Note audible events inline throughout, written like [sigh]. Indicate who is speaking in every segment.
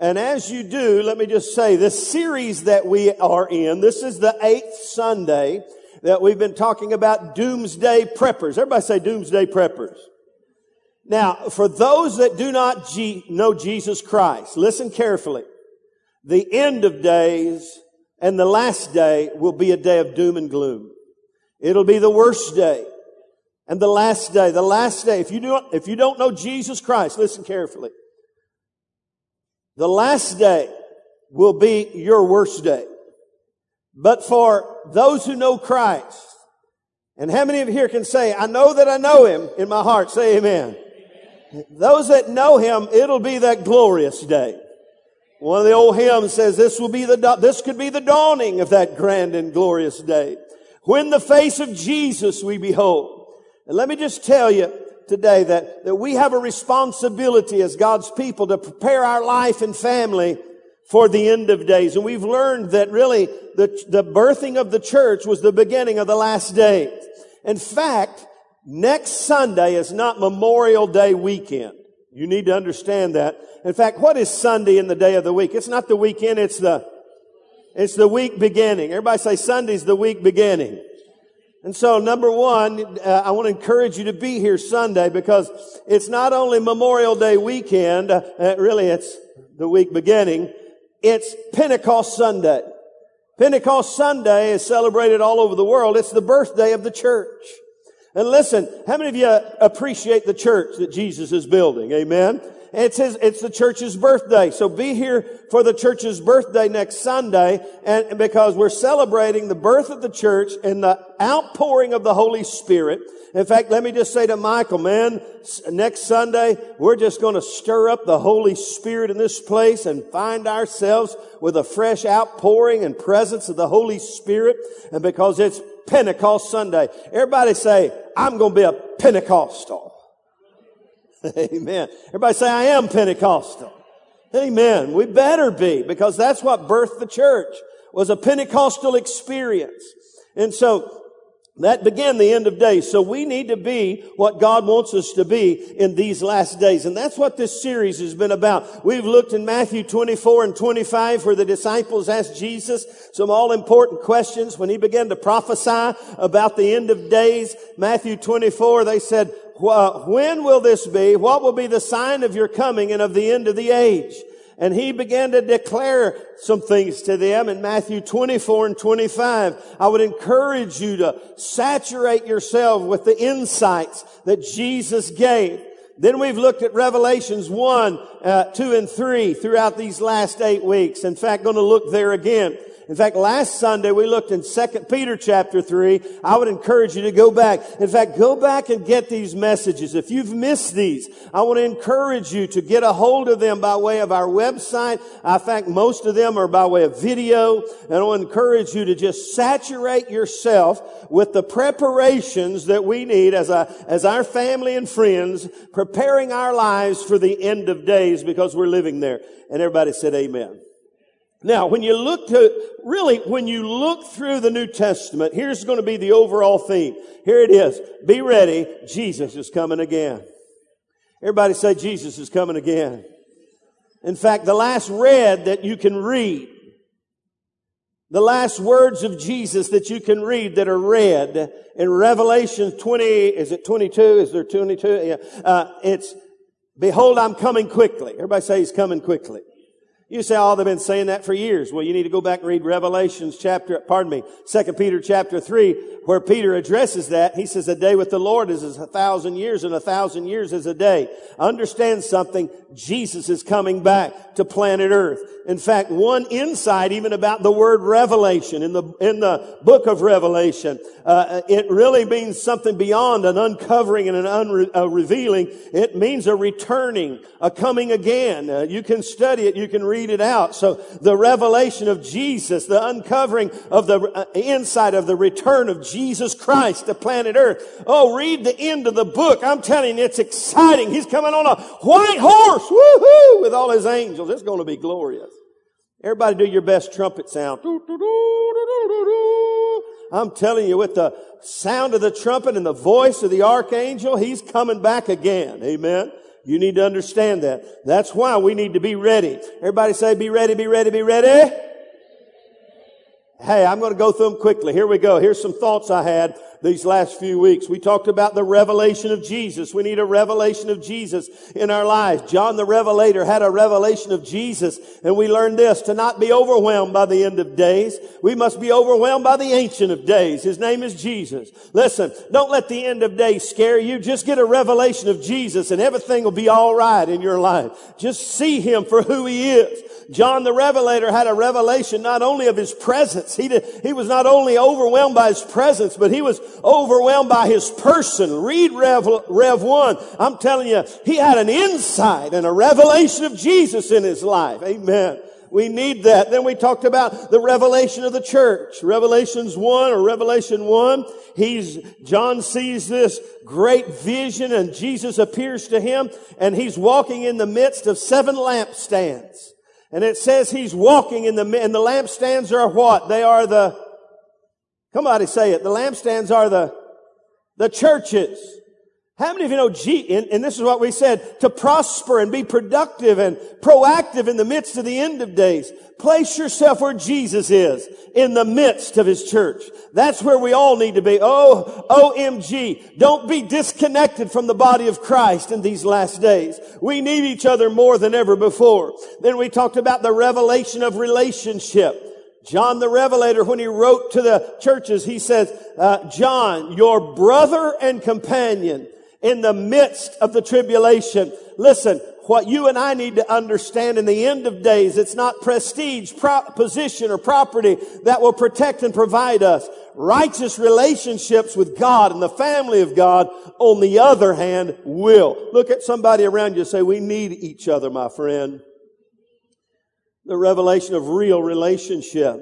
Speaker 1: And as you do, let me just say this series that we are in, this is the eighth Sunday that we've been talking about doomsday preppers. Everybody say doomsday preppers. Now, for those that do not G- know Jesus Christ, listen carefully. The end of days and the last day will be a day of doom and gloom. It'll be the worst day. And the last day, the last day, if you do if you don't know Jesus Christ, listen carefully. The last day will be your worst day. But for those who know Christ, and how many of you here can say, I know that I know him in my heart? Say amen. amen. Those that know him, it'll be that glorious day. One of the old hymns says this will be the, this could be the dawning of that grand and glorious day. When the face of Jesus we behold. And let me just tell you today that, that we have a responsibility as God's people to prepare our life and family for the end of days. And we've learned that really the, the birthing of the church was the beginning of the last days. In fact, next Sunday is not Memorial Day weekend. You need to understand that. In fact, what is Sunday in the day of the week? It's not the weekend, it's the, it's the week beginning. Everybody say Sunday's the week beginning. And so, number one, uh, I want to encourage you to be here Sunday because it's not only Memorial Day weekend, uh, really it's the week beginning, it's Pentecost Sunday. Pentecost Sunday is celebrated all over the world. It's the birthday of the church. And listen, how many of you appreciate the church that Jesus is building? Amen. It's his, it's the church's birthday. So be here for the church's birthday next Sunday. And because we're celebrating the birth of the church and the outpouring of the Holy Spirit. In fact, let me just say to Michael, man, next Sunday, we're just going to stir up the Holy Spirit in this place and find ourselves with a fresh outpouring and presence of the Holy Spirit. And because it's Pentecost Sunday, everybody say, I'm going to be a Pentecostal. [laughs] Amen. Everybody say, I am Pentecostal. Amen. We better be because that's what birthed the church was a Pentecostal experience. And so that began the end of days. So we need to be what God wants us to be in these last days. And that's what this series has been about. We've looked in Matthew 24 and 25 where the disciples asked Jesus some all important questions when he began to prophesy about the end of days. Matthew 24, they said, when will this be? What will be the sign of your coming and of the end of the age? And he began to declare some things to them in Matthew 24 and 25. I would encourage you to saturate yourself with the insights that Jesus gave. Then we've looked at Revelations 1, uh, 2, and 3 throughout these last eight weeks. In fact, going to look there again. In fact, last Sunday we looked in 2 Peter chapter 3. I would encourage you to go back. In fact, go back and get these messages. If you've missed these, I want to encourage you to get a hold of them by way of our website. In fact, most of them are by way of video. And I want to encourage you to just saturate yourself with the preparations that we need as a, as our family and friends, preparing our lives for the end of days because we're living there. And everybody said amen. Now, when you look to, really, when you look through the New Testament, here's going to be the overall theme. Here it is. Be ready. Jesus is coming again. Everybody say Jesus is coming again. In fact, the last read that you can read, the last words of Jesus that you can read that are read in Revelation 20, is it 22? Is there 22? Yeah. Uh, it's, behold, I'm coming quickly. Everybody say he's coming quickly. You say, oh, they've been saying that for years. Well, you need to go back and read Revelations chapter, pardon me, 2 Peter chapter 3, where Peter addresses that. He says, a day with the Lord is a thousand years and a thousand years is a day. Understand something. Jesus is coming back to planet earth. In fact, one insight even about the word revelation in the, in the book of Revelation, uh, it really means something beyond an uncovering and an unrevealing. Unre- it means a returning, a coming again. Uh, you can study it, you can read it out. So the revelation of Jesus, the uncovering of the uh, insight of the return of Jesus Christ to planet earth. Oh, read the end of the book. I'm telling you, it's exciting. He's coming on a white horse, woohoo, with all his angels. It's going to be glorious. Everybody do your best trumpet sound. I'm telling you, with the sound of the trumpet and the voice of the archangel, he's coming back again. Amen. You need to understand that. That's why we need to be ready. Everybody say, be ready, be ready, be ready. Hey, I'm going to go through them quickly. Here we go. Here's some thoughts I had these last few weeks. We talked about the revelation of Jesus. We need a revelation of Jesus in our lives. John the Revelator had a revelation of Jesus, and we learned this, to not be overwhelmed by the end of days. We must be overwhelmed by the ancient of days. His name is Jesus. Listen, don't let the end of days scare you. Just get a revelation of Jesus and everything will be alright in your life. Just see Him for who He is. John the Revelator had a revelation not only of His presence. He, did, he was not only overwhelmed by His presence, but He was overwhelmed by his person. Read Rev, Rev 1. I'm telling you, he had an insight and a revelation of Jesus in his life. Amen. We need that. Then we talked about the revelation of the church. Revelations 1 or Revelation 1. He's, John sees this great vision and Jesus appears to him and he's walking in the midst of seven lampstands. And it says he's walking in the, and the lampstands are what? They are the Come on, say it. The lampstands are the, the churches. How many of you know, G, and, and, this is what we said, to prosper and be productive and proactive in the midst of the end of days. Place yourself where Jesus is, in the midst of His church. That's where we all need to be. Oh, OMG. Don't be disconnected from the body of Christ in these last days. We need each other more than ever before. Then we talked about the revelation of relationship. John the Revelator, when he wrote to the churches, he says, uh, John, your brother and companion in the midst of the tribulation. Listen, what you and I need to understand in the end of days, it's not prestige, pro- position, or property that will protect and provide us. Righteous relationships with God and the family of God, on the other hand, will. Look at somebody around you and say, we need each other, my friend the revelation of real relationship.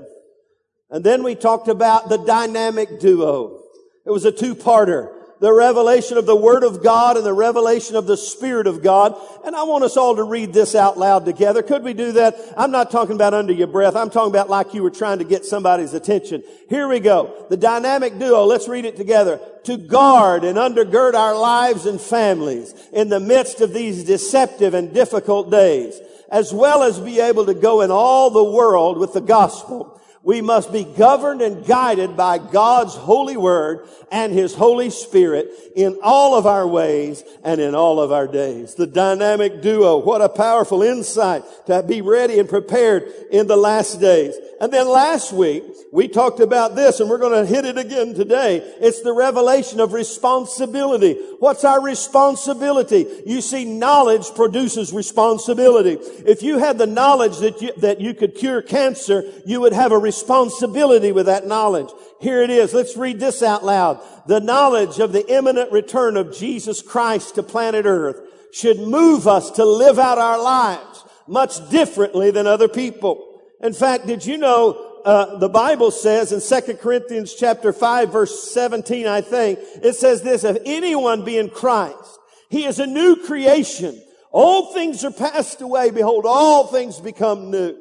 Speaker 1: And then we talked about the dynamic duo. It was a two-parter. The revelation of the Word of God and the revelation of the Spirit of God. And I want us all to read this out loud together. Could we do that? I'm not talking about under your breath. I'm talking about like you were trying to get somebody's attention. Here we go. The dynamic duo. Let's read it together. To guard and undergird our lives and families in the midst of these deceptive and difficult days as well as be able to go in all the world with the gospel. We must be governed and guided by God's holy word and his Holy Spirit in all of our ways and in all of our days. The dynamic duo. What a powerful insight to be ready and prepared in the last days. And then last week, we talked about this and we're going to hit it again today. It's the revelation of responsibility. What's our responsibility? You see, knowledge produces responsibility. If you had the knowledge that you, that you could cure cancer, you would have a responsibility with that knowledge. Here it is. Let's read this out loud. The knowledge of the imminent return of Jesus Christ to planet earth should move us to live out our lives much differently than other people. In fact, did you know uh, the Bible says in 2 Corinthians chapter 5 verse 17, I think, it says this, if anyone be in Christ, he is a new creation. All things are passed away. Behold, all things become new.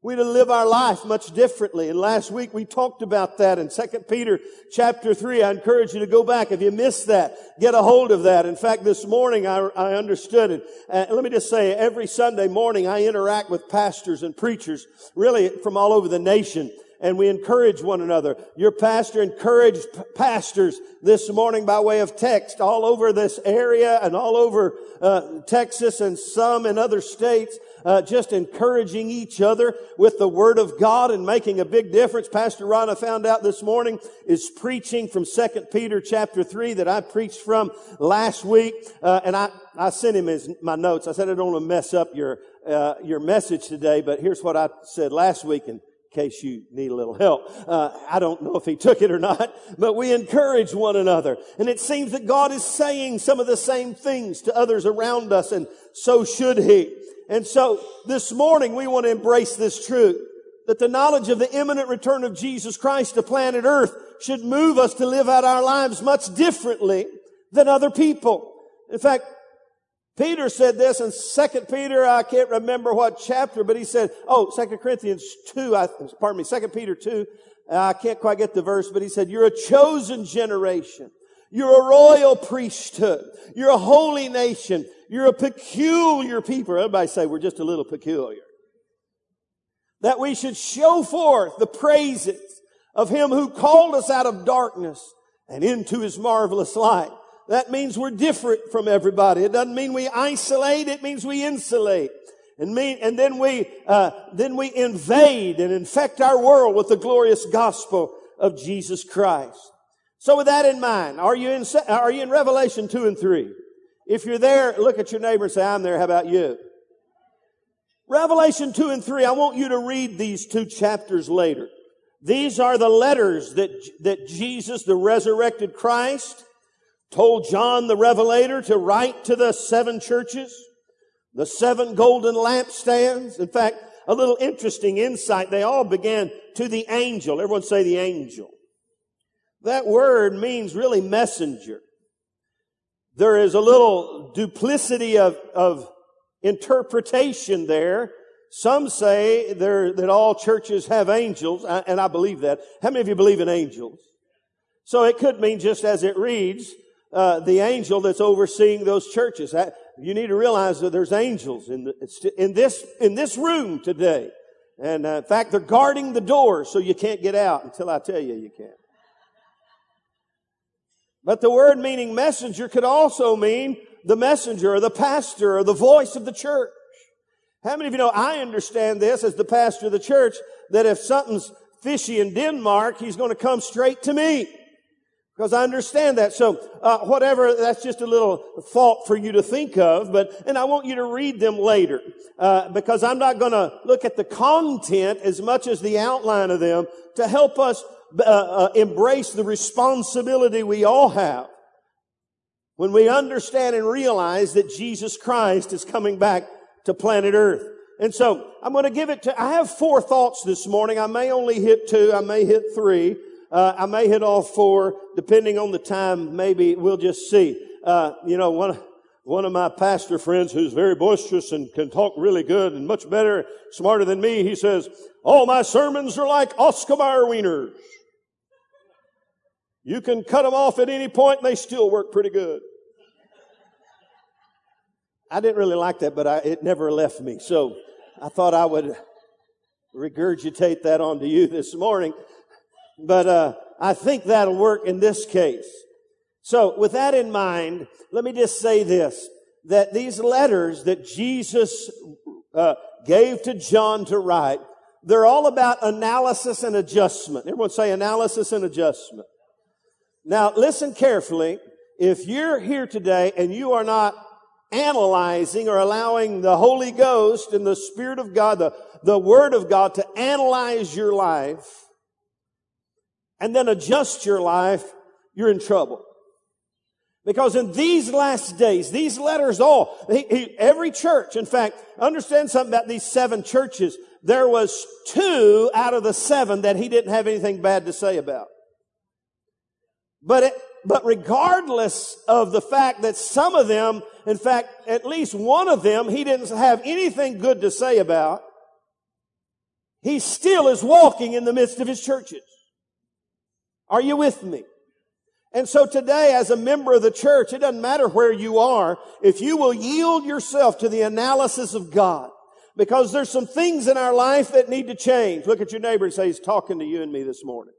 Speaker 1: We're to live our life much differently. And last week we talked about that in 2 Peter chapter 3. I encourage you to go back. If you missed that, get a hold of that. In fact, this morning I, I understood it. Uh, let me just say, every Sunday morning I interact with pastors and preachers, really from all over the nation and we encourage one another. Your pastor encouraged pastors this morning by way of text all over this area and all over uh, Texas and some in other states uh, just encouraging each other with the Word of God and making a big difference. Pastor Ron, I found out this morning, is preaching from Second Peter chapter 3 that I preached from last week. Uh, and I, I sent him his, my notes. I said, I don't want to mess up your, uh, your message today, but here's what I said last week. And in case you need a little help. Uh, I don't know if he took it or not, but we encourage one another. And it seems that God is saying some of the same things to others around us, and so should he. And so this morning we want to embrace this truth that the knowledge of the imminent return of Jesus Christ to planet earth should move us to live out our lives much differently than other people. In fact, Peter said this in 2 Peter, I can't remember what chapter, but he said, oh, 2 Corinthians 2, I, pardon me, 2 Peter 2, I can't quite get the verse, but he said, you're a chosen generation. You're a royal priesthood. You're a holy nation. You're a peculiar people. Everybody say we're just a little peculiar. That we should show forth the praises of Him who called us out of darkness and into His marvelous light. That means we're different from everybody. It doesn't mean we isolate. It means we insulate. And mean, and then we, uh, then we invade and infect our world with the glorious gospel of Jesus Christ. So with that in mind, are you in, are you in Revelation 2 and 3? If you're there, look at your neighbor and say, I'm there. How about you? Revelation 2 and 3, I want you to read these two chapters later. These are the letters that, that Jesus, the resurrected Christ, told John the Revelator to write to the seven churches, the seven golden lampstands. In fact, a little interesting insight. They all began to the angel. Everyone say the angel. That word means really messenger. There is a little duplicity of, of interpretation there. Some say there, that all churches have angels, and I believe that. How many of you believe in angels? So it could mean just as it reads, uh, the angel that's overseeing those churches. You need to realize that there's angels in, the, in this in this room today, and uh, in fact, they're guarding the door so you can't get out until I tell you you can. But the word meaning messenger could also mean the messenger or the pastor or the voice of the church. How many of you know I understand this as the pastor of the church that if something's fishy in Denmark, he's going to come straight to me. Because I understand that. So, uh, whatever, that's just a little thought for you to think of, but, and I want you to read them later. Uh, because I'm not gonna look at the content as much as the outline of them to help us, uh, uh embrace the responsibility we all have when we understand and realize that Jesus Christ is coming back to planet Earth. And so, I'm gonna give it to, I have four thoughts this morning. I may only hit two, I may hit three. Uh, I may hit all four, depending on the time. Maybe we'll just see. Uh, you know, one one of my pastor friends who's very boisterous and can talk really good and much better, smarter than me, he says, all my sermons are like Oscar Mayer wieners. You can cut them off at any point and they still work pretty good. I didn't really like that, but I, it never left me. So I thought I would regurgitate that onto you this morning. But uh, I think that'll work in this case. So, with that in mind, let me just say this: that these letters that Jesus uh, gave to John to write, they're all about analysis and adjustment. Everyone say analysis and adjustment. Now, listen carefully. If you're here today and you are not analyzing or allowing the Holy Ghost and the Spirit of God, the, the Word of God to analyze your life, and then adjust your life, you're in trouble. Because in these last days, these letters all, he, he, every church, in fact, understand something about these seven churches. There was two out of the seven that he didn't have anything bad to say about. But it, but regardless of the fact that some of them, in fact, at least one of them, he didn't have anything good to say about, he still is walking in the midst of his churches. Are you with me? And so today, as a member of the church, it doesn't matter where you are, if you will yield yourself to the analysis of God, because there's some things in our life that need to change. Look at your neighbor and say, he's talking to you and me this morning.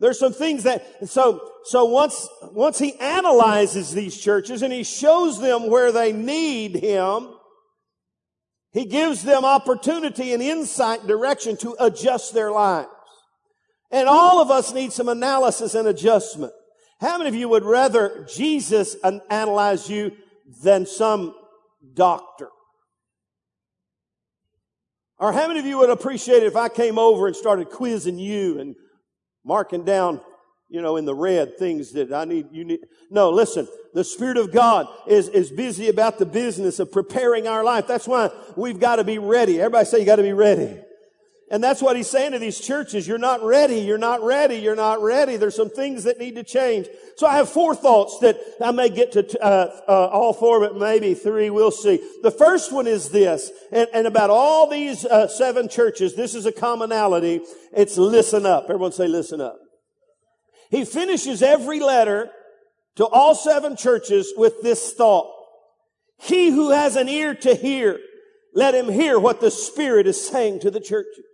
Speaker 1: There's some things that, so, so once, once he analyzes these churches and he shows them where they need him, he gives them opportunity and insight, direction to adjust their lives. And all of us need some analysis and adjustment. How many of you would rather Jesus analyze you than some doctor? Or how many of you would appreciate it if I came over and started quizzing you and marking down, you know, in the red things that I need, you need? No, listen, the Spirit of God is, is busy about the business of preparing our life. That's why we've got to be ready. Everybody say you got to be ready. And that's what he's saying to these churches. You're not ready. You're not ready. You're not ready. There's some things that need to change. So I have four thoughts that I may get to uh, uh, all four, but maybe three. We'll see. The first one is this, and, and about all these uh, seven churches, this is a commonality. It's listen up. Everyone say listen up. He finishes every letter to all seven churches with this thought. He who has an ear to hear, let him hear what the Spirit is saying to the churches.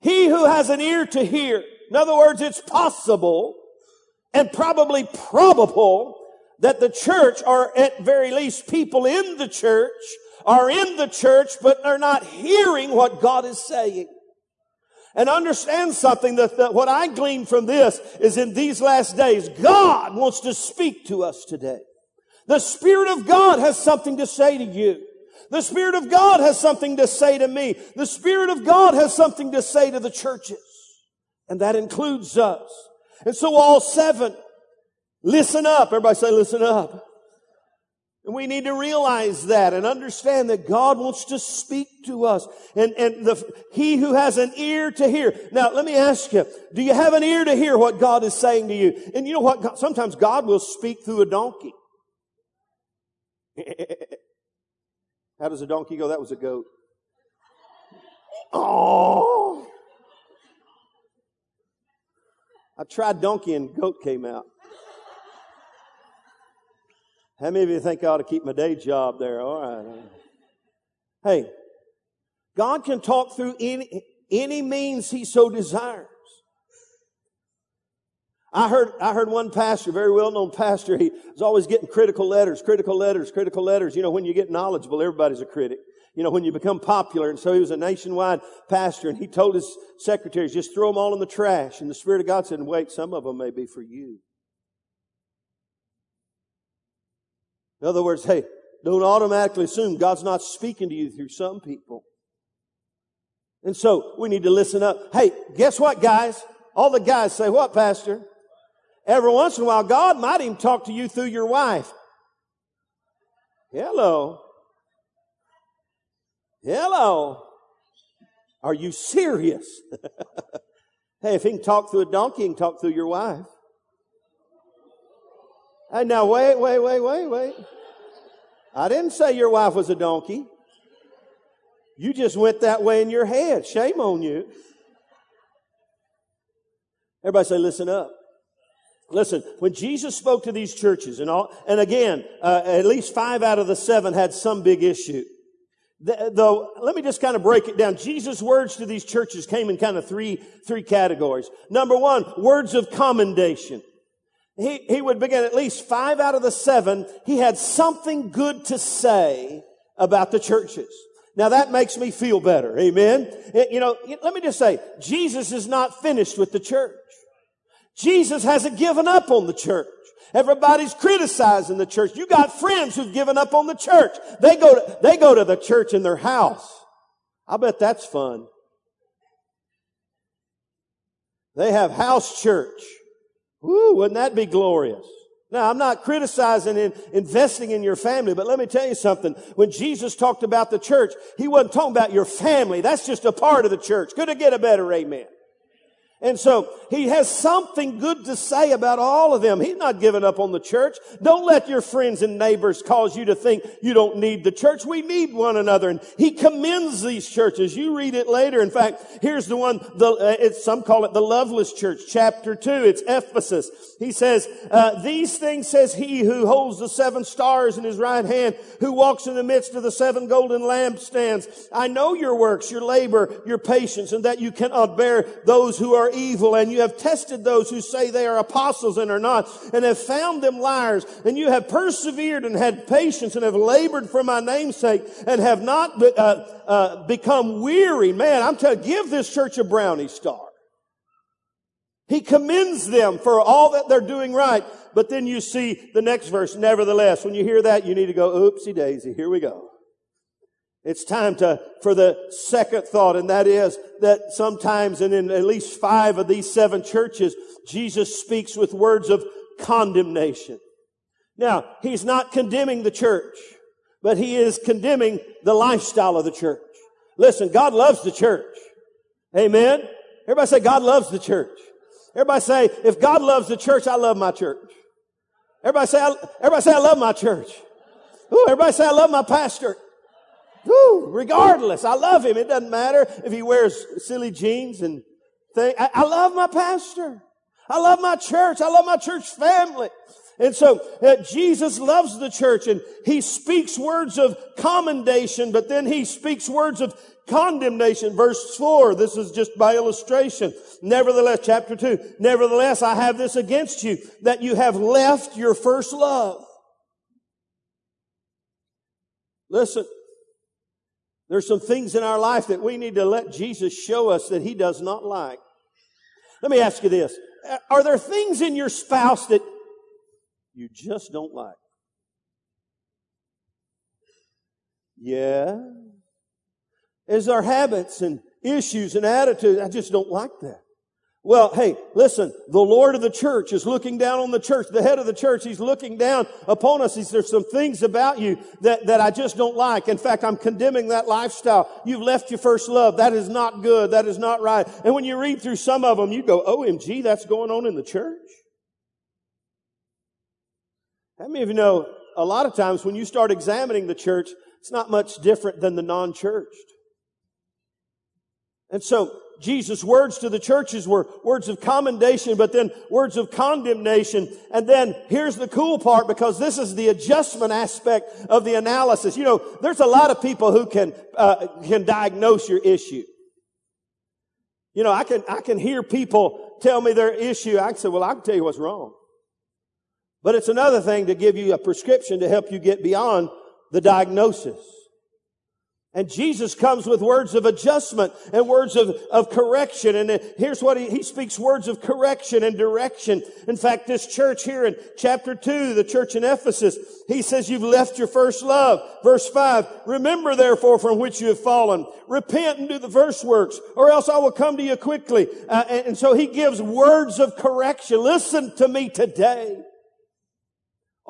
Speaker 1: He who has an ear to hear. In other words, it's possible and probably probable that the church, or at very least people in the church, are in the church, but they're not hearing what God is saying. And understand something that, that what I glean from this is in these last days, God wants to speak to us today. The Spirit of God has something to say to you. The Spirit of God has something to say to me. The Spirit of God has something to say to the churches. And that includes us. And so all seven, listen up. Everybody say listen up. And we need to realize that and understand that God wants to speak to us. And, and the, he who has an ear to hear. Now, let me ask you, do you have an ear to hear what God is saying to you? And you know what? Sometimes God will speak through a donkey. [laughs] How does a donkey go? That was a goat. Oh. I tried donkey and goat came out. How many of you think I ought to keep my day job there? All right. Hey, God can talk through any, any means He so desires. I heard, I heard one pastor, very well known pastor, he was always getting critical letters, critical letters, critical letters. You know, when you get knowledgeable, everybody's a critic. You know, when you become popular. And so he was a nationwide pastor and he told his secretaries, just throw them all in the trash. And the Spirit of God said, wait, some of them may be for you. In other words, hey, don't automatically assume God's not speaking to you through some people. And so we need to listen up. Hey, guess what, guys? All the guys say, what, Pastor? Every once in a while, God might even talk to you through your wife. Hello. Hello. Are you serious? [laughs] hey, if he can talk through a donkey, he can talk through your wife. Hey, now wait, wait, wait, wait, wait. I didn't say your wife was a donkey. You just went that way in your head. Shame on you. Everybody say, listen up. Listen, when Jesus spoke to these churches and all, and again, uh, at least five out of the seven had some big issue. The, though, let me just kind of break it down. Jesus' words to these churches came in kind of three, three categories. Number one, words of commendation. He, he would begin at least five out of the seven. He had something good to say about the churches. Now that makes me feel better. Amen. You know, let me just say, Jesus is not finished with the church. Jesus hasn't given up on the church. Everybody's criticizing the church. You got friends who've given up on the church. They go to, they go to the church in their house. I bet that's fun. They have house church. Woo, wouldn't that be glorious? Now, I'm not criticizing in investing in your family, but let me tell you something. When Jesus talked about the church, He wasn't talking about your family. That's just a part of the church. Could it get a better amen? And so he has something good to say about all of them. He's not giving up on the church. Don't let your friends and neighbors cause you to think you don't need the church. We need one another. And he commends these churches. You read it later. In fact, here's the one, the, uh, some call it the loveless church, chapter two. It's Ephesus. He says, uh, these things says he who holds the seven stars in his right hand, who walks in the midst of the seven golden lampstands. I know your works, your labor, your patience, and that you cannot bear those who are are evil and you have tested those who say they are apostles and are not and have found them liars and you have persevered and had patience and have labored for my name's sake and have not uh, uh, become weary. Man, I'm telling give this church a brownie star. He commends them for all that they're doing right. But then you see the next verse. Nevertheless, when you hear that, you need to go, oopsie daisy. Here we go. It's time to, for the second thought, and that is that sometimes, and in at least five of these seven churches, Jesus speaks with words of condemnation. Now, he's not condemning the church, but he is condemning the lifestyle of the church. Listen, God loves the church. Amen. Everybody say, God loves the church. Everybody say, if God loves the church, I love my church. Everybody say, I, everybody say, I love my church. Ooh, everybody say, I love my pastor. Woo, regardless, I love him. It doesn't matter if he wears silly jeans and things. I, I love my pastor. I love my church. I love my church family. And so uh, Jesus loves the church and he speaks words of commendation, but then he speaks words of condemnation. Verse four, this is just by illustration. Nevertheless, chapter two, nevertheless, I have this against you that you have left your first love. Listen, there's some things in our life that we need to let Jesus show us that he does not like. Let me ask you this. Are there things in your spouse that you just don't like? Yeah. Is there habits and issues and attitudes? I just don't like that. Well, hey, listen, the Lord of the church is looking down on the church, the head of the church. He's looking down upon us. He's, there's some things about you that, that I just don't like. In fact, I'm condemning that lifestyle. You've left your first love. That is not good. That is not right. And when you read through some of them, you go, OMG, that's going on in the church? How many of you know a lot of times when you start examining the church, it's not much different than the non-churched. And so Jesus' words to the churches were words of commendation, but then words of condemnation. And then here's the cool part because this is the adjustment aspect of the analysis. You know, there's a lot of people who can, uh, can diagnose your issue. You know, I can, I can hear people tell me their issue. I can say, well, I can tell you what's wrong. But it's another thing to give you a prescription to help you get beyond the diagnosis. And Jesus comes with words of adjustment and words of, of correction. And here's what he, he speaks words of correction and direction. In fact, this church here in chapter two, the church in Ephesus, he says, you've left your first love. Verse five, remember therefore from which you have fallen. Repent and do the first works, or else I will come to you quickly. Uh, and, and so he gives words of correction. Listen to me today.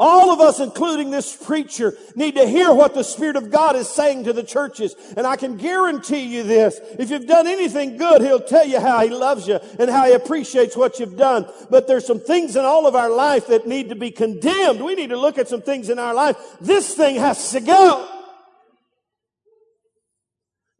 Speaker 1: All of us, including this preacher, need to hear what the Spirit of God is saying to the churches. And I can guarantee you this. If you've done anything good, He'll tell you how He loves you and how He appreciates what you've done. But there's some things in all of our life that need to be condemned. We need to look at some things in our life. This thing has to go.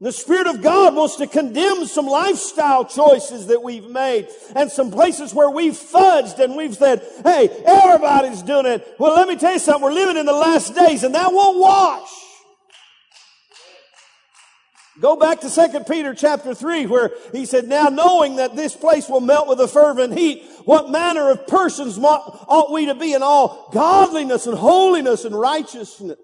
Speaker 1: The Spirit of God wants to condemn some lifestyle choices that we've made and some places where we've fudged and we've said, hey, everybody's doing it. Well, let me tell you something. We're living in the last days and that won't wash. Go back to 2 Peter chapter 3 where he said, now knowing that this place will melt with a fervent heat, what manner of persons ought we to be in all godliness and holiness and righteousness?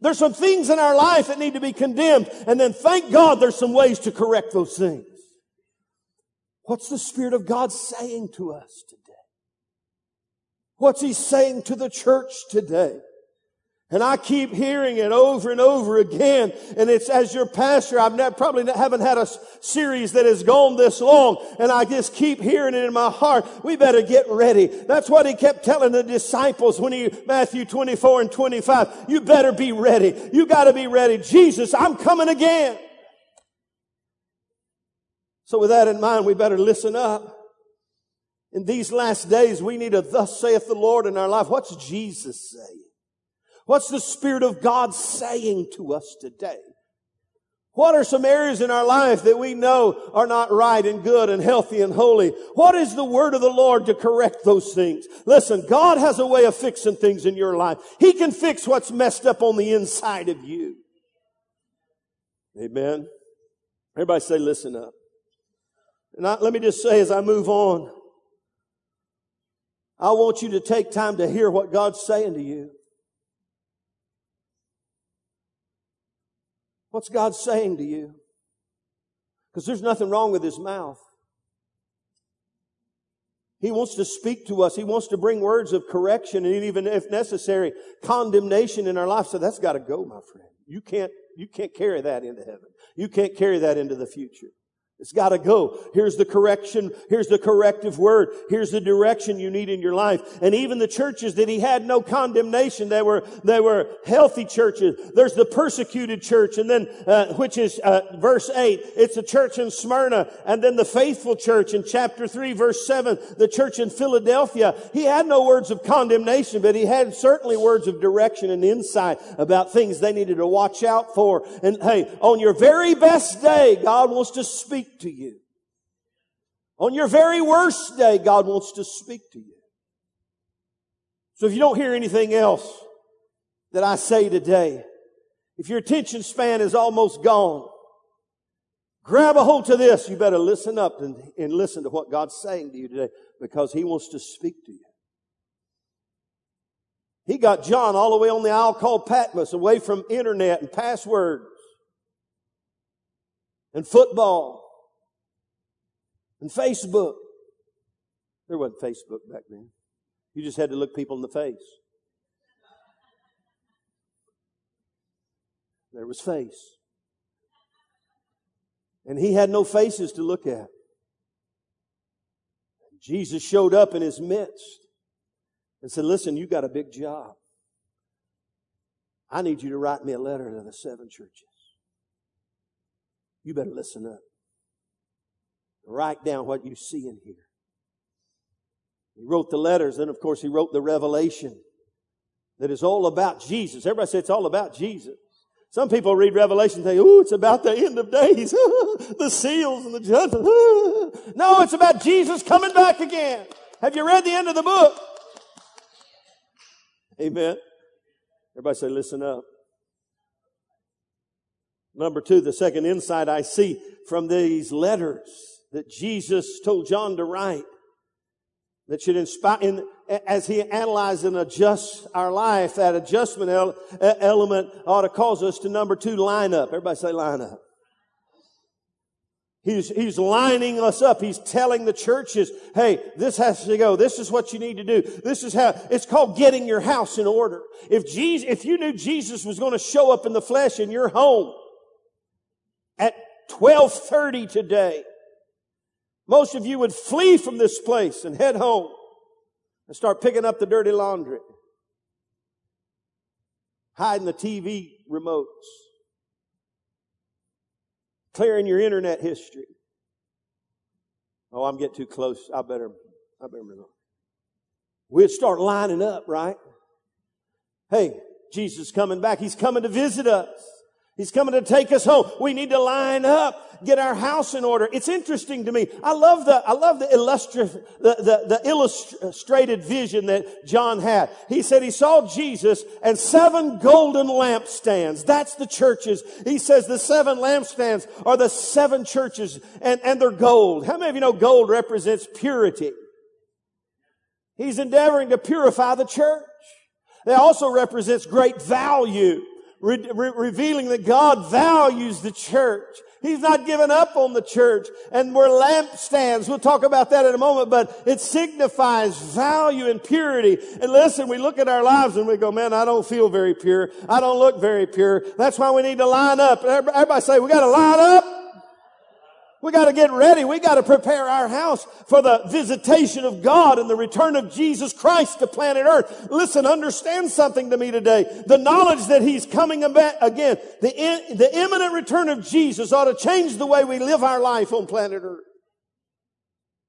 Speaker 1: There's some things in our life that need to be condemned. And then thank God there's some ways to correct those things. What's the Spirit of God saying to us today? What's He saying to the church today? And I keep hearing it over and over again. And it's as your pastor, I've probably haven't had a series that has gone this long. And I just keep hearing it in my heart. We better get ready. That's what he kept telling the disciples when he, Matthew 24 and 25. You better be ready. You gotta be ready. Jesus, I'm coming again. So with that in mind, we better listen up. In these last days, we need a thus saith the Lord in our life. What's Jesus saying? What's the Spirit of God saying to us today? What are some areas in our life that we know are not right and good and healthy and holy? What is the word of the Lord to correct those things? Listen, God has a way of fixing things in your life. He can fix what's messed up on the inside of you. Amen. Everybody say, listen up. And I, let me just say as I move on, I want you to take time to hear what God's saying to you. What's God saying to you? Because there's nothing wrong with his mouth. He wants to speak to us. He wants to bring words of correction and even if necessary, condemnation in our life. So that's got to go, my friend. You can't, you can't carry that into heaven. You can't carry that into the future. It's gotta go. Here's the correction. Here's the corrective word. Here's the direction you need in your life. And even the churches that he had no condemnation, they were, they were healthy churches. There's the persecuted church and then, uh, which is, uh, verse 8. It's the church in Smyrna and then the faithful church in chapter 3 verse 7, the church in Philadelphia. He had no words of condemnation, but he had certainly words of direction and insight about things they needed to watch out for. And hey, on your very best day, God wants to speak to you. On your very worst day, God wants to speak to you. So if you don't hear anything else that I say today, if your attention span is almost gone, grab a hold to this. You better listen up and, and listen to what God's saying to you today because He wants to speak to you. He got John all the way on the isle called Patmos, away from internet and passwords and football and Facebook. There wasn't Facebook back then. You just had to look people in the face. There was face. And he had no faces to look at. Jesus showed up in his midst and said, Listen, you got a big job. I need you to write me a letter to the seven churches. You better listen up. Write down what you see in here. He wrote the letters, and of course, he wrote the revelation that is all about Jesus. Everybody say it's all about Jesus. Some people read Revelation and think, oh, it's about the end of days, [laughs] the seals and the judgment. [laughs] no, it's about Jesus coming back again. Have you read the end of the book? Amen. Everybody say, listen up. Number two, the second insight I see from these letters that Jesus told John to write that should inspire, in, as he analyzes and adjusts our life, that adjustment ele- element ought to cause us to number two, line up. Everybody say line up. He's, he's lining us up. He's telling the churches, hey, this has to go. This is what you need to do. This is how, it's called getting your house in order. If Jesus, if you knew Jesus was going to show up in the flesh in your home at 1230 today, most of you would flee from this place and head home and start picking up the dirty laundry, hiding the TV remotes clearing your internet history. Oh, I'm getting too close. I better, I better move on. We'd start lining up, right? Hey, Jesus is coming back. He's coming to visit us. He's coming to take us home. We need to line up, get our house in order. It's interesting to me. I love the, I love the illustrative, the, the, the illustrated vision that John had. He said he saw Jesus and seven golden lampstands. That's the churches. He says the seven lampstands are the seven churches and, and they're gold. How many of you know gold represents purity? He's endeavoring to purify the church. It also represents great value re- re- revealing that God values the church. He's not given up on the church. And we're lampstands. We'll talk about that in a moment, but it signifies value and purity. And listen, we look at our lives and we go, man, I don't feel very pure. I don't look very pure. That's why we need to line up. Everybody say, we got to line up. We got to get ready. We got to prepare our house for the visitation of God and the return of Jesus Christ to planet Earth. Listen, understand something to me today. The knowledge that He's coming again, the, in, the imminent return of Jesus ought to change the way we live our life on planet Earth.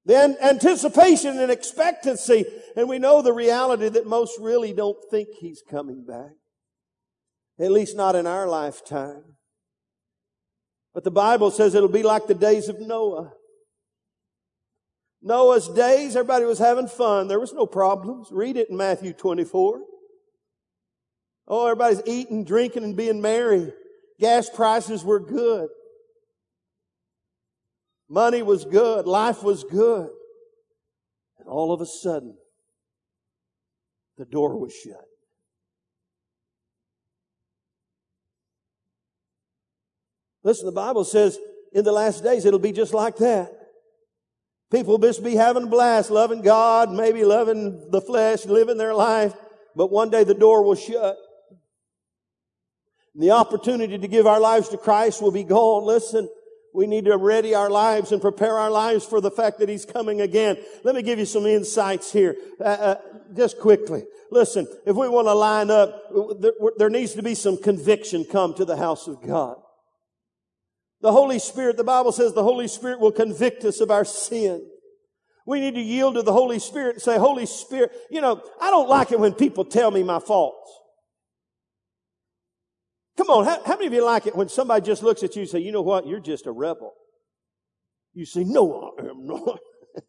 Speaker 1: The anticipation and expectancy, and we know the reality that most really don't think He's coming back. At least not in our lifetime. But the Bible says it'll be like the days of Noah. Noah's days, everybody was having fun. There was no problems. Read it in Matthew 24. Oh, everybody's eating, drinking, and being merry. Gas prices were good. Money was good. Life was good. And all of a sudden, the door was shut. Listen, the Bible says in the last days it'll be just like that. People will just be having a blast, loving God, maybe loving the flesh, living their life, but one day the door will shut. The opportunity to give our lives to Christ will be gone. Listen, we need to ready our lives and prepare our lives for the fact that He's coming again. Let me give you some insights here, uh, uh, just quickly. Listen, if we want to line up, there, there needs to be some conviction come to the house of God. The Holy Spirit, the Bible says the Holy Spirit will convict us of our sin. We need to yield to the Holy Spirit and say, Holy Spirit, you know, I don't like it when people tell me my faults. Come on, how, how many of you like it when somebody just looks at you and say, you know what, you're just a rebel? You say, no, I am not. [laughs]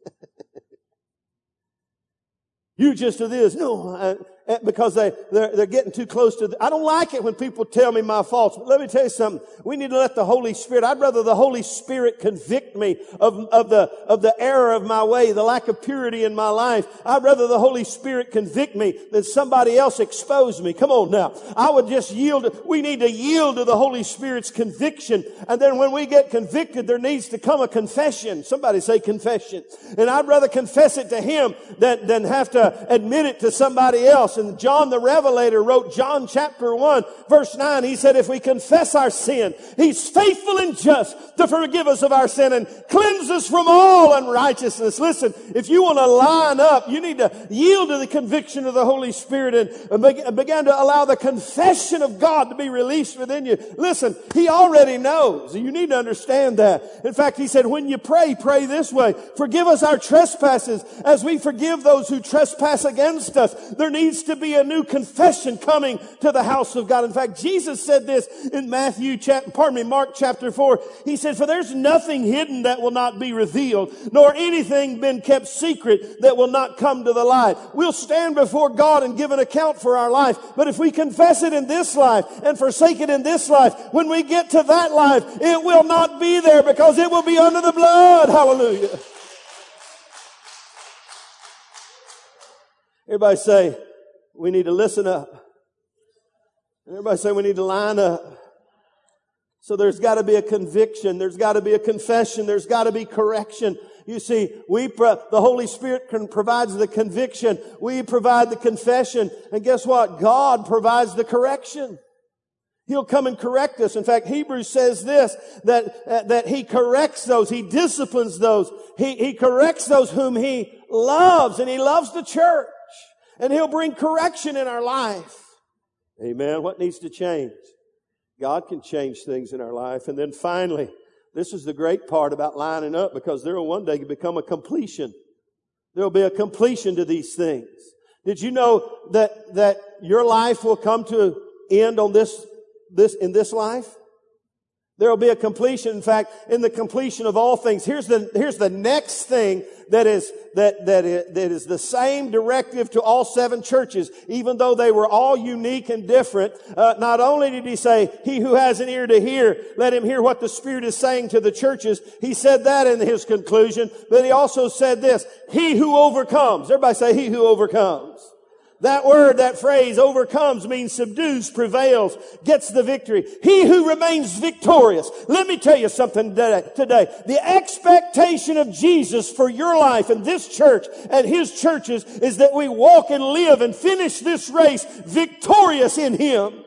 Speaker 1: you just are this. No, I, Eh, because they, they're, they're getting too close to, the, I don't like it when people tell me my faults. But let me tell you something. We need to let the Holy Spirit, I'd rather the Holy Spirit convict me of, of the, of the error of my way, the lack of purity in my life. I'd rather the Holy Spirit convict me than somebody else expose me. Come on now. I would just yield. We need to yield to the Holy Spirit's conviction. And then when we get convicted, there needs to come a confession. Somebody say confession. And I'd rather confess it to Him than, than have to admit it to somebody else. And John the Revelator wrote John chapter 1 verse 9. He said, if we confess our sin, He's faithful and just to forgive us of our sin and cleanse us from all unrighteousness. Listen, if you want to line up, you need to yield to the conviction of the Holy Spirit and, and begin to allow the confession of God to be released within you. Listen, He already knows. You need to understand that. In fact, He said, when you pray, pray this way. Forgive us our trespasses as we forgive those who trespass against us. There needs to be a new confession coming to the house of God. In fact, Jesus said this in Matthew chapter, pardon me, Mark chapter 4. He said, for there's nothing hidden that will not be revealed, nor anything been kept secret that will not come to the light. We'll stand before God and give an account for our life. But if we confess it in this life and forsake it in this life, when we get to that life, it will not be there because it will be under the blood. Hallelujah. Everybody say, we need to listen up. Everybody say we need to line up. So there's got to be a conviction. There's got to be a confession. There's got to be correction. You see, we, pro- the Holy Spirit can, provides the conviction. We provide the confession. And guess what? God provides the correction. He'll come and correct us. In fact, Hebrews says this, that, uh, that He corrects those, He disciplines those, He, He corrects those whom He loves, and He loves the church. And He'll bring correction in our life. Amen. What needs to change? God can change things in our life. And then finally, this is the great part about lining up because there will one day become a completion. There will be a completion to these things. Did you know that, that your life will come to end on this, this, in this life? There will be a completion. In fact, in the completion of all things, here's the, here's the next thing that is, that, that is, that is the same directive to all seven churches, even though they were all unique and different. Uh, not only did he say, he who has an ear to hear, let him hear what the Spirit is saying to the churches. He said that in his conclusion, but he also said this, he who overcomes. Everybody say, he who overcomes. That word, that phrase, overcomes means subdues, prevails, gets the victory. He who remains victorious. Let me tell you something today. The expectation of Jesus for your life and this church and his churches is that we walk and live and finish this race victorious in him.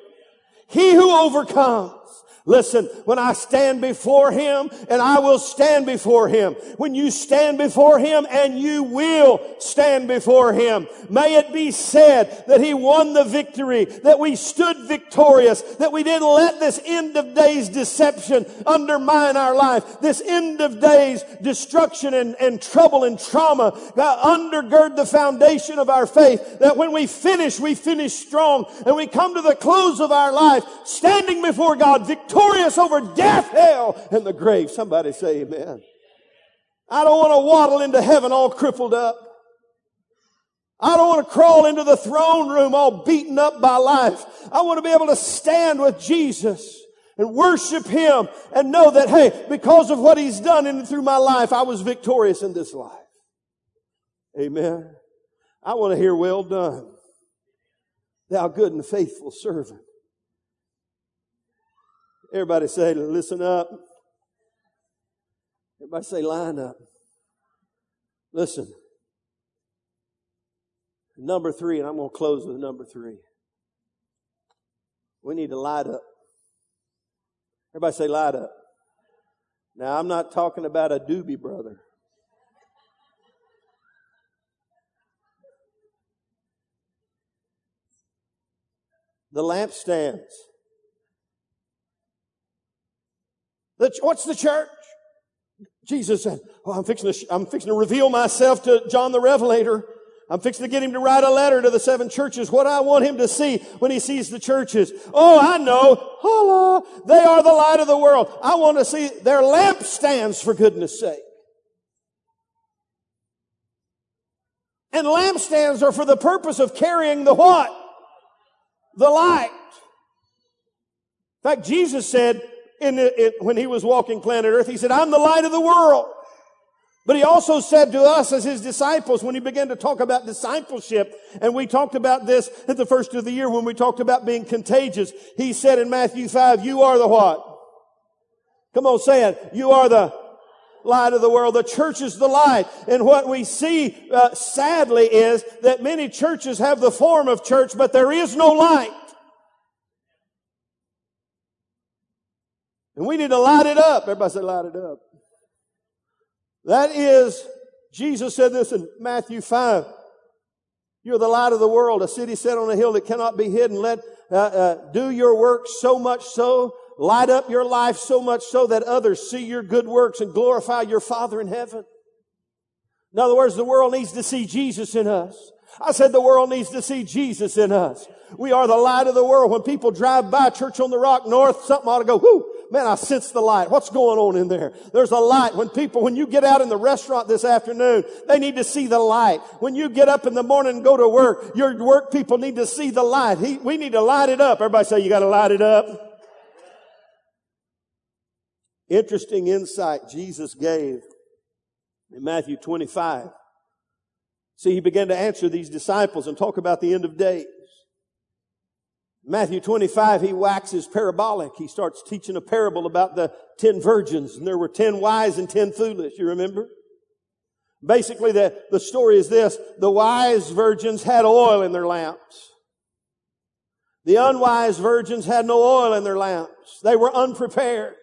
Speaker 1: He who overcomes. Listen, when I stand before Him, and I will stand before Him, when you stand before Him, and you will stand before Him, may it be said that He won the victory, that we stood victorious, that we didn't let this end of days deception undermine our life, this end of days destruction and, and trouble and trauma God, undergird the foundation of our faith, that when we finish, we finish strong, and we come to the close of our life, standing before God victorious victorious over death, hell, and the grave. Somebody say amen. I don't want to waddle into heaven all crippled up. I don't want to crawl into the throne room all beaten up by life. I want to be able to stand with Jesus and worship Him and know that, hey, because of what He's done in through my life, I was victorious in this life. Amen. I want to hear well done, thou good and faithful servant. Everybody say, listen up. Everybody say, line up. Listen. Number three, and I'm going to close with number three. We need to light up. Everybody say, light up. Now, I'm not talking about a doobie brother. The lampstands The, what's the church? Jesus said, oh, I'm fixing to, I'm fixing to reveal myself to John the Revelator. I'm fixing to get him to write a letter to the seven churches. What I want him to see when he sees the churches. Oh, I know. Holla. They are the light of the world. I want to see their lampstands for goodness sake. And lampstands are for the purpose of carrying the what? The light. In fact, Jesus said in, in when he was walking planet earth, he said, I'm the light of the world. But he also said to us as his disciples when he began to talk about discipleship, and we talked about this at the first of the year when we talked about being contagious. He said in Matthew 5, you are the what? Come on, say it. You are the light of the world. The church is the light. And what we see, uh, sadly, is that many churches have the form of church, but there is no light. And we need to light it up. Everybody say light it up. That is, Jesus said this in Matthew 5. You're the light of the world, a city set on a hill that cannot be hidden. Let, uh, uh, do your work so much so, light up your life so much so that others see your good works and glorify your Father in heaven. In other words, the world needs to see Jesus in us. I said the world needs to see Jesus in us. We are the light of the world. When people drive by Church on the Rock North, something ought to go, whoo, man, I sense the light. What's going on in there? There's a light. When people, when you get out in the restaurant this afternoon, they need to see the light. When you get up in the morning and go to work, your work people need to see the light. He, we need to light it up. Everybody say you got to light it up. Interesting insight Jesus gave in Matthew 25. See, he began to answer these disciples and talk about the end of days. Matthew 25, he waxes parabolic. He starts teaching a parable about the ten virgins, and there were ten wise and ten foolish. You remember? Basically, the, the story is this. The wise virgins had oil in their lamps. The unwise virgins had no oil in their lamps. They were unprepared.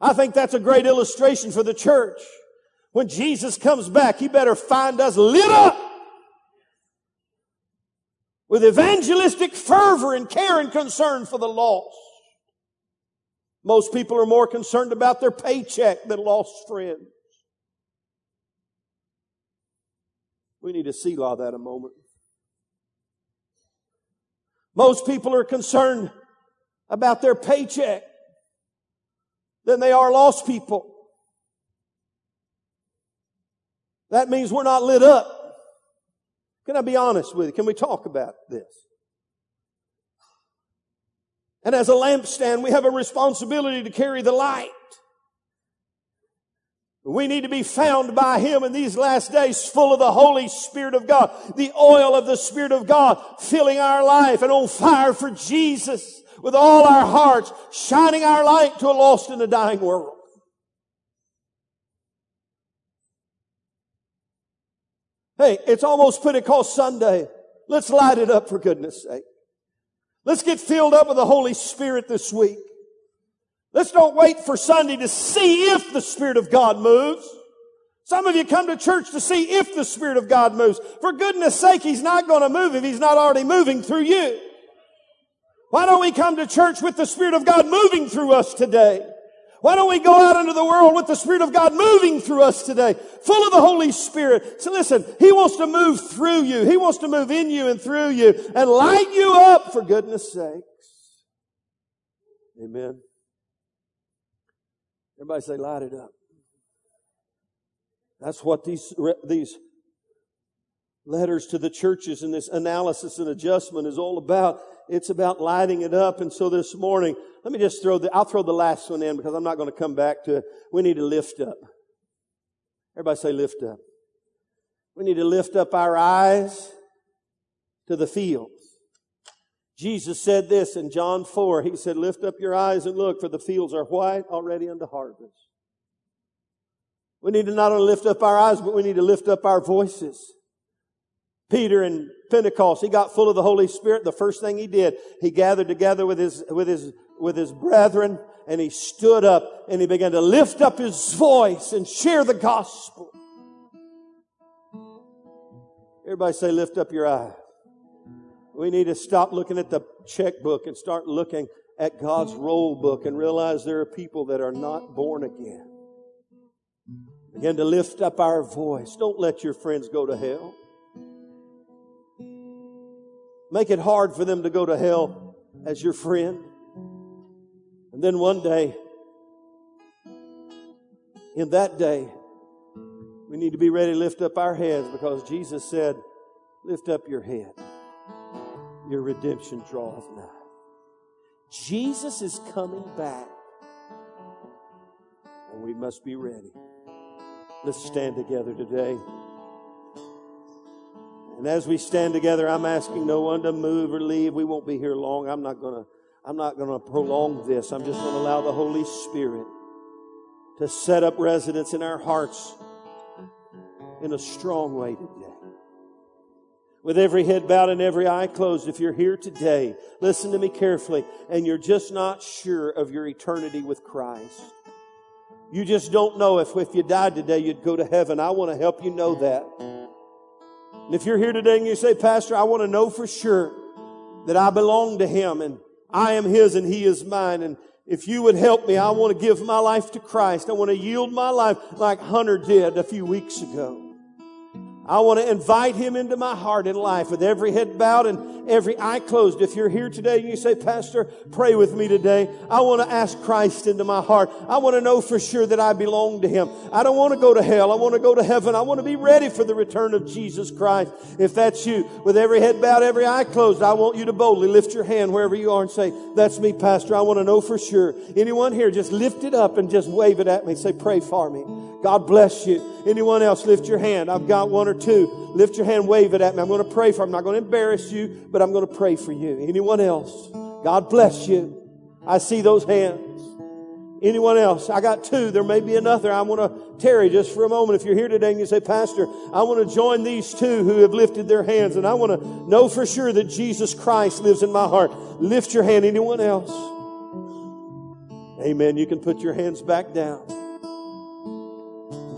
Speaker 1: I think that's a great illustration for the church. When Jesus comes back, he better find us lit up with evangelistic fervor and care and concern for the lost. Most people are more concerned about their paycheck than lost friends. We need to selah that a moment. Most people are concerned about their paycheck than they are lost people. That means we're not lit up. Can I be honest with you? Can we talk about this? And as a lampstand, we have a responsibility to carry the light. We need to be found by Him in these last days full of the Holy Spirit of God, the oil of the Spirit of God filling our life and on fire for Jesus with all our hearts, shining our light to a lost and a dying world. Hey, it's almost Pentecost Sunday. Let's light it up for goodness sake. Let's get filled up with the Holy Spirit this week. Let's don't wait for Sunday to see if the Spirit of God moves. Some of you come to church to see if the Spirit of God moves. For goodness sake, He's not going to move if He's not already moving through you. Why don't we come to church with the Spirit of God moving through us today? Why don't we go out into the world with the Spirit of God moving through us today, full of the Holy Spirit? So listen, He wants to move through you. He wants to move in you and through you and light you up for goodness sakes. Amen. Everybody say, light it up. That's what these, these letters to the churches and this analysis and adjustment is all about. It's about lighting it up. And so this morning, let me just throw the, I'll throw the last one in because I'm not going to come back to it. We need to lift up. Everybody say lift up. We need to lift up our eyes to the fields. Jesus said this in John 4. He said, lift up your eyes and look for the fields are white already unto harvest. We need to not only lift up our eyes, but we need to lift up our voices. Peter in Pentecost, he got full of the Holy Spirit. The first thing he did, he gathered together with his, with his, with his brethren and he stood up and he began to lift up his voice and share the gospel. Everybody say, lift up your eye. We need to stop looking at the checkbook and start looking at God's roll book and realize there are people that are not born again. Begin to lift up our voice. Don't let your friends go to hell. Make it hard for them to go to hell as your friend. And then one day, in that day, We need to be ready to lift up our heads because Jesus said, Lift up your head. Your redemption draweth nigh. Jesus is coming back. And we must be ready. Let's stand together today. And as we stand together, I'm asking no one to move or leave. We won't be here long. I'm not going to I'm not going to prolong this. I'm just going to allow the Holy Spirit to set up residence in our hearts in a strong way today. With every head bowed and every eye closed, if you're here today, listen to me carefully, and you're just not sure of your eternity with Christ. You just don't know if, if you died today, you'd go to heaven. I want to help you know that. And if you're here today and you say, Pastor, I want to know for sure that I belong to Him and I am His and He is mine. And if you would help me, I want to give my life to Christ. I want to yield my life like Hunter did a few weeks ago. I want to invite him into my heart and life with every head bowed and every eye closed. If you're here today and you say, Pastor, pray with me today. I want to ask Christ into my heart. I want to know for sure that I belong to him. I don't want to go to hell. I want to go to heaven. I want to be ready for the return of Jesus Christ. If that's you, with every head bowed, every eye closed, I want you to boldly lift your hand wherever you are and say, that's me, Pastor. I want to know for sure. Anyone here, just lift it up and just wave it at me. Say, pray for me. God bless you. Anyone else, lift your hand. I've got one or two. Lift your hand, wave it at me. I'm going to pray for. I'm not going to embarrass you, but I'm going to pray for you. Anyone else? God bless you. I see those hands. Anyone else? I got two. There may be another. I want to tarry just for a moment. If you're here today and you say, Pastor, I want to join these two who have lifted their hands and I want to know for sure that Jesus Christ lives in my heart. Lift your hand. Anyone else? Amen. You can put your hands back down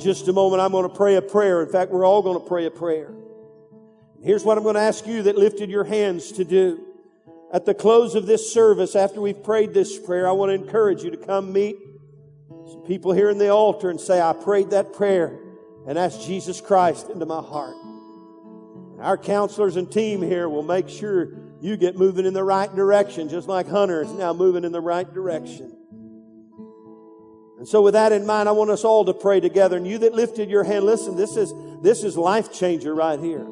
Speaker 1: just a moment, I'm going to pray a prayer. In fact, we're all going to pray a prayer. Here's what I'm going to ask you that lifted your hands to do. At the close of this service, after we've prayed this prayer, I want to encourage you to come meet some people here in the altar and say, I prayed that prayer and asked Jesus Christ into my heart. Our counselors and team here will make sure you get moving in the right direction, just like Hunter is now moving in the right direction. And so with that in mind, I want us all to pray together. And you that lifted your hand, listen, this is, this is life changer right here.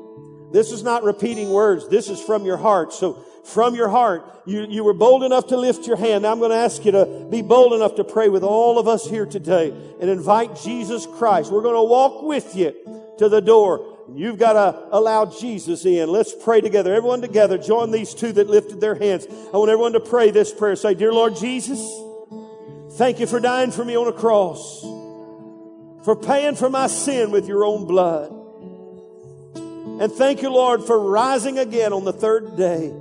Speaker 1: This is not repeating words. This is from your heart. So from your heart, you, you were bold enough to lift your hand. Now I'm going to ask you to be bold enough to pray with all of us here today and invite Jesus Christ. We're going to walk with you to the door. You've got to allow Jesus in. Let's pray together. Everyone together, join these two that lifted their hands. I want everyone to pray this prayer. Say, Dear Lord Jesus, Thank you for dying for me on a cross, for paying for my sin with your own blood. And thank you, Lord, for rising again on the third day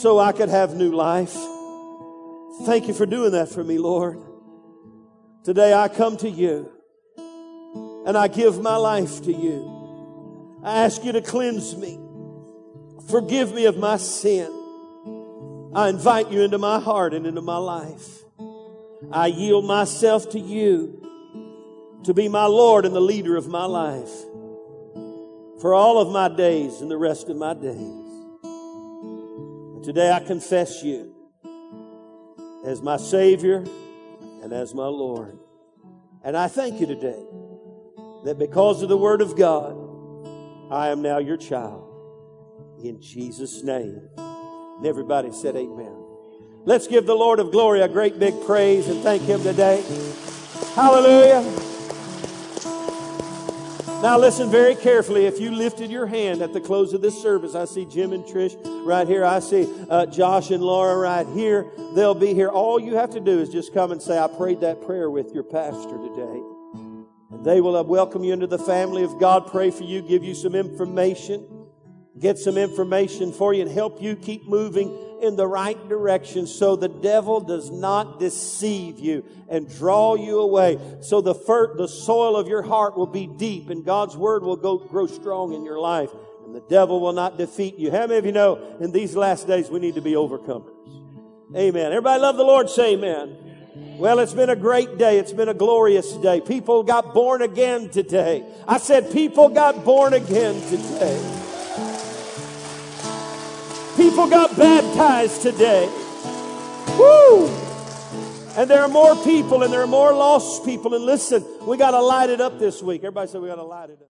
Speaker 1: so I could have new life. Thank you for doing that for me, Lord. Today I come to you and I give my life to you. I ask you to cleanse me. Forgive me of my sin. I invite you into my heart and into my life. I yield myself to you to be my Lord and the leader of my life for all of my days and the rest of my days. And today I confess you as my Savior and as my Lord. And I thank you today that because of the Word of God, I am now your child. In Jesus' name. And everybody said, Amen. Let's give the Lord of glory a great big praise and thank Him today. Hallelujah. Now listen very carefully. If you lifted your hand at the close of this service, I see Jim and Trish right here. I see uh, Josh and Laura right here. They'll be here. All you have to do is just come and say, I prayed that prayer with your pastor today. And they will welcome you into the family of God, pray for you, give you some information, get some information for you, and help you keep moving in the right direction so the devil does not deceive you and draw you away. So the fir- the soil of your heart will be deep and God's word will go, grow strong in your life and the devil will not defeat you. How many of you know in these last days we need to be overcomers? Amen. Everybody love the Lord, say amen. Well, it's been a great day. It's been a glorious day. People got born again today. I said people got born again today. People got baptized today. Woo! And there are more people and there are more lost people. And listen, we got to light it up this week. Everybody say we got to light it up.